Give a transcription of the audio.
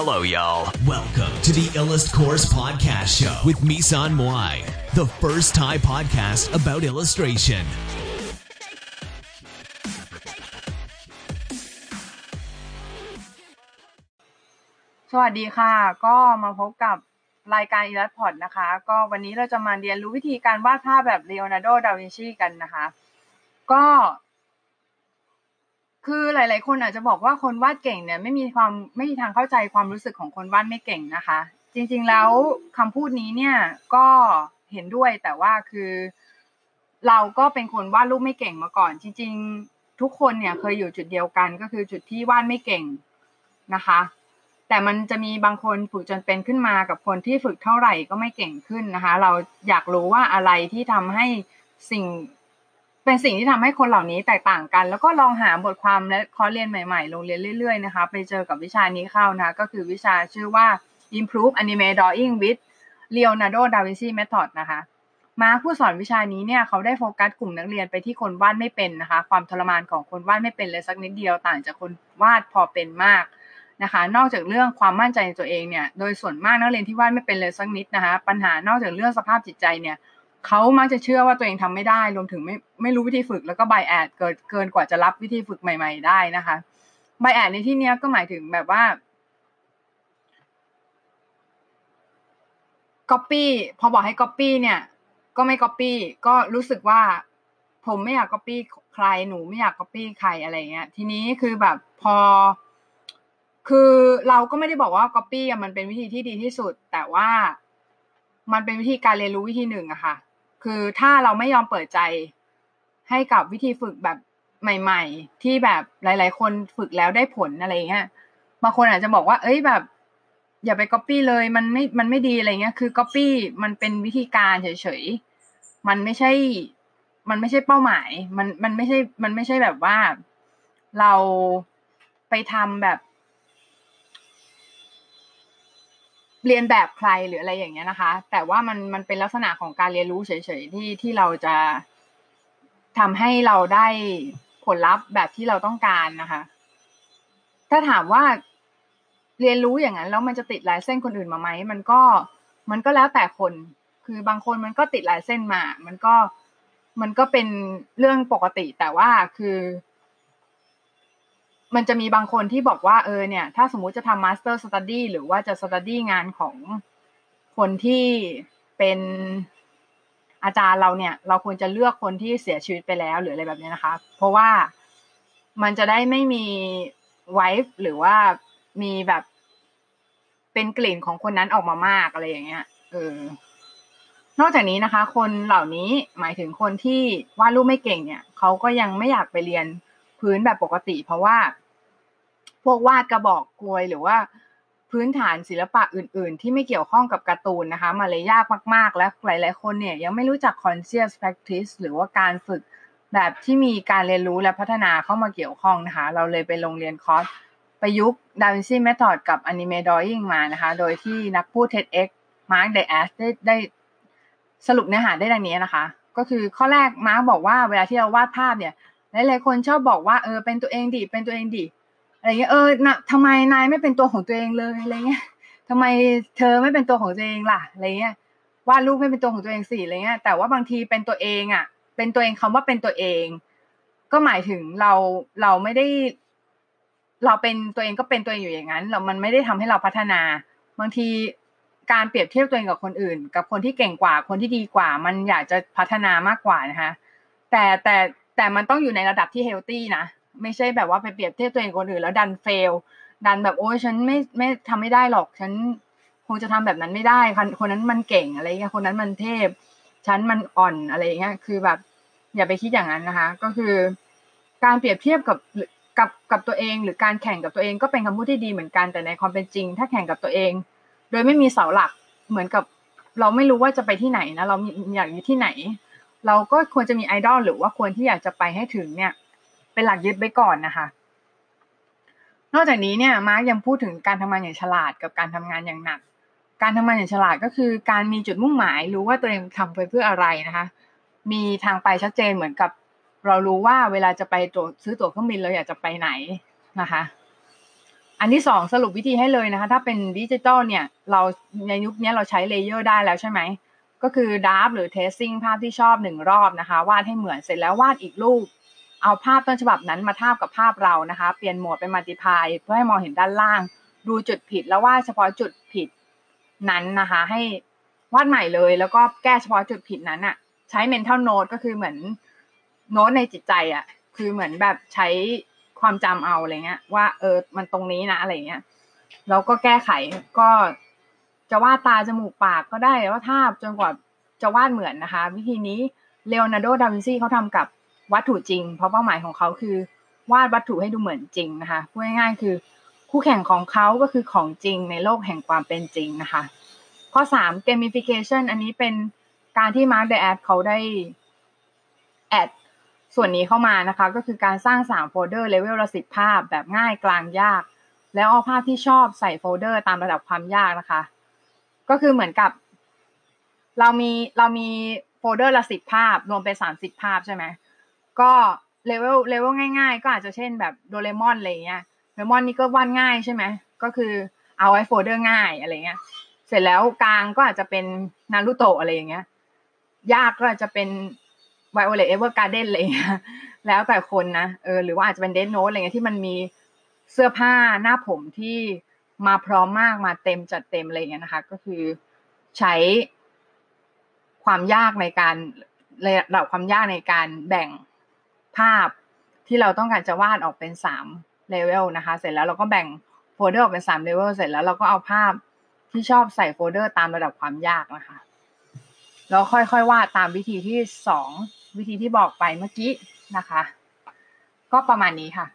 Hello, y'all. Welcome to the Illust Course Podcast Show with Misan Moai, the first Thai podcast about illustration. สวัสดีค่ะ ก็มาพบกับรายการ i l l u s t r a t นะคะ ก็วันนี้เราจะมาเรียนรู้วิธีการวาดภาพแบบ Leonardo da Vinci กันนะคะ ก็ คือหลาย ๆ คนอาจจะบอกว่าคนวาดเก่งเนี่ยไม่มีความไม่มีทางเข้าใจความรู้สึกของคนวาดไม่เก่งนะคะ จริง ๆ แล้วคำพูดนี้เนี่ยก็เห็นด้วยแต่ว่าคือ เราก็เป็นคนวาดรูปไม่เก่งมาก่อน จริง ๆ ทุกคนเนี่ยเคยอยู่จุดเดียวกันก็คือจุดที่วาดไม่เก่งนะคะ แต่มันจะมีบางคนฝึกจนเป็นขึ้นมากับคนที่ฝึกเท่าไหร่ก็ไม่เก่งขึ้นนะคะ เราอยากรู้ว่าอะไรที่ทำให้สิ่ง เป็นสิ่งที่ทำให้คนเหล่านี้แตกต่างกัน แล้วก็ลองหาบทความและคอร์สเรียนใหม่ๆ ลงเรียนเรื่อยๆนะคะ ไปเจอกับวิชานี้เข้านะะก็คือวิชาชื่อว่า improve anime drawing with Leonardo da Vinci method นะคะมาผู้สอนวิชานี้เนี่ยเขาได้โฟกัสกลุ่มนักเรียนไปที่คนวาดไม่เป็นนะคะ ความทรมานของคนวาดไม่เป็นเลยสักนิดเดียวต่างจากคนวาดพอเป็นมากนะคะ นอกจากเรื่องความมั่นใจในตัวเองเนี่ย โดยส่วนมากนักเรียนที่วาดไม่เป็นเลยสักนิดนะคะ ปัญหานอกจากเรื่องสภาพจิตใจเนี่ย เขามักจะเชื่อว่าตัวเองทำไม่ได้ รวมถึงไม่ไม่รู้วิธีฝึกแล้วก็ไบแอดเกิดเกินกว่าจะรับวิธีฝึกใหม่ ๆ ได้นะคะไบแอดในที่นี้ก็หมายถึงแบบว่า copy พอบอกให้ copy เนี่ย ก็ไม่ copy ก็รู้สึกว่า ผมไม่อยาก copy ใครหนูไม่อยาก copy ใครอะไรเงี้ย ทีนี้คือแบบพอ คือเราก็ไม่ได้บอกว่า copy มันเป็นวิธีที่ดีที่สุด แต่ว่ามันเป็นวิธีการเรียนรู้วิธีหนึ่งอะค่ะ คือถ้าเราไม่ยอมเปิดใจให้กับวิธีฝึกแบบใหม่ ๆ ที่แบบหลาย ๆ คนฝึกแล้วได้ผลอะไรเงี้ยบางคนอาจจะบอกว่า เอ้ยแบบ อย่าไป copy เลยมันไม่มันไม่ดีอะไรเงี้ยคือ copy มันเป็นวิธีการเฉยๆมันไม่ใช่ มันไม่ใช่เป้าหมาย มันมันไม่ใช่มันไม่ใช่แบบว่าเราไปทำแบบ เรียนแบบใครหรืออะไรอย่างเงี้ยนะคะ แต่ว่ามันมันเป็นลักษณะของการเรียนรู้เฉยๆที่ที่เราจะทำให้เราได้ผลลัพธ์แบบที่เราต้องการนะคะ ถ้าถามว่าเรียนรู้อย่างนั้นแล้วมันจะติดลายเส้นคนอื่นมาไหมมันก็มันก็แล้วแต่คน คือบางคนมันก็ติดลายเส้นมา มันก็มันก็เป็นเรื่องปกติ แต่ว่าคือ มันจะมีบางคนที่บอกว่าเออเนี่ย ถ้าสมมุติจะทำ master study หรือว่าจะ study งานของคนที่เป็นอาจารย์เราเนี่ย เราควรจะเลือกคนที่เสียชีวิตไปแล้วหรืออะไรแบบนี้นะคะ เพราะว่ามันจะได้ไม่มีไวฟ์หรือว่ามีแบบเป็นกลิ่นของคนนั้นออกมามากอะไรอย่างเงี้ยเออนอกจากนี้นะคะ คนเหล่านี้หมายถึงคนที่วาดรูปไม่เก่งเนี่ยเขาก็ยังไม่อยากไปเรียน พื้นแบบปกติ เพราะว่า พวกวาดกระบอกกลวยหรือว่าพื้นฐานศิลปะอื่น ๆ ที่ไม่เกี่ยวข้องกับการ์ตูนนะคะมาเลยยากมาก ๆ และหลาย ๆ คนเนี่ยยังไม่รู้จัก conscious practice หรือว่าการฝึกแบบที่มีการเรียนรู้และพัฒนาเข้ามาเกี่ยวข้องนะคะ เราเลยไปโรงเรียนคอร์สประยุกต์ Da Vinci Method กับ Anime Drawing มานะคะ โดยที่นักพูด TEDx Mark d e a s ได้ได้สรุปเนื้อหาได้ดังนี้นะคะ ก็คือข้อแรกมาร์กบอกว่าเวลาที่เราวาดภาพเนี่ย หลายๆคนชอบบอกว่าเออเป็นตัวเองดิเป็นตัวเองดิอะไรเงี้ยเออนะทำไมนายไม่เป็นตัวของตัวเองเลยอะไรเงี้ยทำไมเธอไม่เป็นตัวของตัวเองล่ะอะไรเงี้ยวาดรูปไม่เป็นตัวของตัวเองสิอะไรเงี้ยแต่ว่าบางทีเป็นตัวเองอะ เป็นตัวเองคำว่าเป็นตัวเอง ก็หมายถึงเราเราไม่ได้ เราเป็นตัวเองก็เป็นตัวเองอยู่อย่างนั้น เรามันไม่ได้ทำให้เราพัฒนา บางทีการเปรียบเทียบตัวเองกับคนอื่น กับคนที่เก่งกว่า คนที่ดีกว่า มันอยากจะพัฒนามากกว่านะคะแต่แต่ แต่มันต้องอยู่ในระดับที่เฮลตี้นะ ไม่ใช่แบบว่าไปเปรียบเทียบตัวเองคนอื่นแล้วดันเฟล ดันแบบโอ้ยฉันไม่ไม่ทำไม่ได้หรอก ฉันคงจะทำแบบนั้นไม่ได้คนคนนั้นมันเก่งอะไรเงี้ย คนนั้นมันเทพ ฉันมันอ่อนอะไรเงี้ย คือแบบ อย่าไปคิดอย่างนั้นนะคะ ก็คือการเปรียบเทียบกับกับกับตัวเองหรือการแข่งกับตัวเองก็เป็นคำพูดที่ดีเหมือนกันแต่ในความเป็นจริง ถ้าแข่งกับตัวเอง โดยไม่มีเสาหลักเหมือนกับเราไม่รู้ว่าจะไปที่ไหนนะเราอยากอยู่ที่ไหน เราก็ควรจะมีไอดอลหรือว่าควรที่อยากจะไปให้ถึงเนี่ย เป็นหลักยึดไว้ก่อนนะคะ นอกจากนี้เนี่ยมาร์กยังพูดถึงการทำงานอย่างฉลาดกับการทำงานอย่างหนัก การทำงานอย่างฉลาดก็คือ การมีจุดมุ่งหมาย รู้ว่าตัวเองทำไปเพื่ออะไรนะคะ มีทางไปชัดเจนเหมือนกับเรารู้ว่าเวลาจะไปตัวซื้อตั๋วเครื่องบินเราอยากจะไปไหนนะคะ อันที่สองสรุปวิธีให้เลยนะคะ ถ้าเป็นดิจิตอลเนี่ย เราในยุคนี้เราใช้ layer ได้แล้วใช่ไหม ก็คือดราฟต์หรือ tracing ภาพที่ชอบหนึ่งรอบนะคะ วาดให้เหมือนเสร็จแล้ววาดอีกรูป เอาภาพต้นฉบับนั้นมาทาบกับภาพเรานะคะ เปลี่ยนโหมดเป็น multiply เพื่อให้มองเห็นด้านล่าง ดูจุดผิดแล้ววาดเฉพาะจุดผิดนั้นนะคะ ให้วาดใหม่เลย แล้วก็แก้เฉพาะจุดผิดนั้นอะใช้ mental note ก็คือเหมือนโน้ตในจิตใจอะคือเหมือนแบบใช้ความจำเอาอะไรเงี้ย ว่าเออมันตรงนี้นะอะไรเงี้ยแล้วก็แก้ไขก็ จะวาดตาจมูกปากก็ได้ว่าทาบจนกว่าจะวาดเหมือนนะคะ วิธีนี้เลโอนาร์โด ดาวินซีเขาทำกับวัตถุจริง เพราะเป้าหมายของเขาคือ วาดวัตถุให้ดูเหมือนจริงนะคะพูดง่ายๆคือ คู่แข่งของเขาก็คือของจริงในโลกแห่งความเป็นจริงนะคะ ข้อสาม gamification อันนี้เป็นการที่ Mark the Ad เขาได้ add ส่วนนี้เข้ามานะคะ ก็คือการสร้างสามโฟลเดอร์เลเวลละสิบภาพแบบง่ายกลางยาก แล้วเอาภาพที่ชอบใส่โฟลเดอร์ตามระดับความยากนะคะ ก็คือเหมือนกับ เรามีเรามีโฟลเดอร์ละสิบภาพ รวมเป็นสามสิบภาพใช่ไหมก็เลเวลเลเวลง่าย ๆ ก็อาจจะเช่นแบบโดเรมอนอะไรเงี้ยโดเรมอนนี่ก็วาดง่ายใช่ไหมก็คือเอาไว้โฟลเดอร์ง่ายอะไรเงี้ย เสร็จแล้วกลางก็อาจจะเป็นนารูโตะอะไรอย่างเงี้ย ยากก็อาจจะเป็น Violet Evergarden อะไรเงี้ยแล้วแต่คนนะเออหรือว่าอาจจะเป็น Death Note อะไรเงี้ยที่มันมีเสื้อผ้าหน้าผมที่ มาพร้อมมากมาเต็มจัดเต็มอะไรเงี้ยนะคะ ก็คือใช้ความยากในการระดับความยากในการแบ่งภาพที่เราต้องการจะวาดออกเป็นสามเลเวลนะคะ เสร็จแล้วเราก็แบ่งโฟลเดอร์ออกเป็นสามเลเวลเสร็จแล้วเราก็เอาภาพที่ชอบใส่โฟลเดอร์ตามระดับความยากนะคะแล้วค่อยๆวาดตามวิธีที่สองวิธีที่บอกไปเมื่อกี้นะคะ ก็ประมาณนี้ค่ะ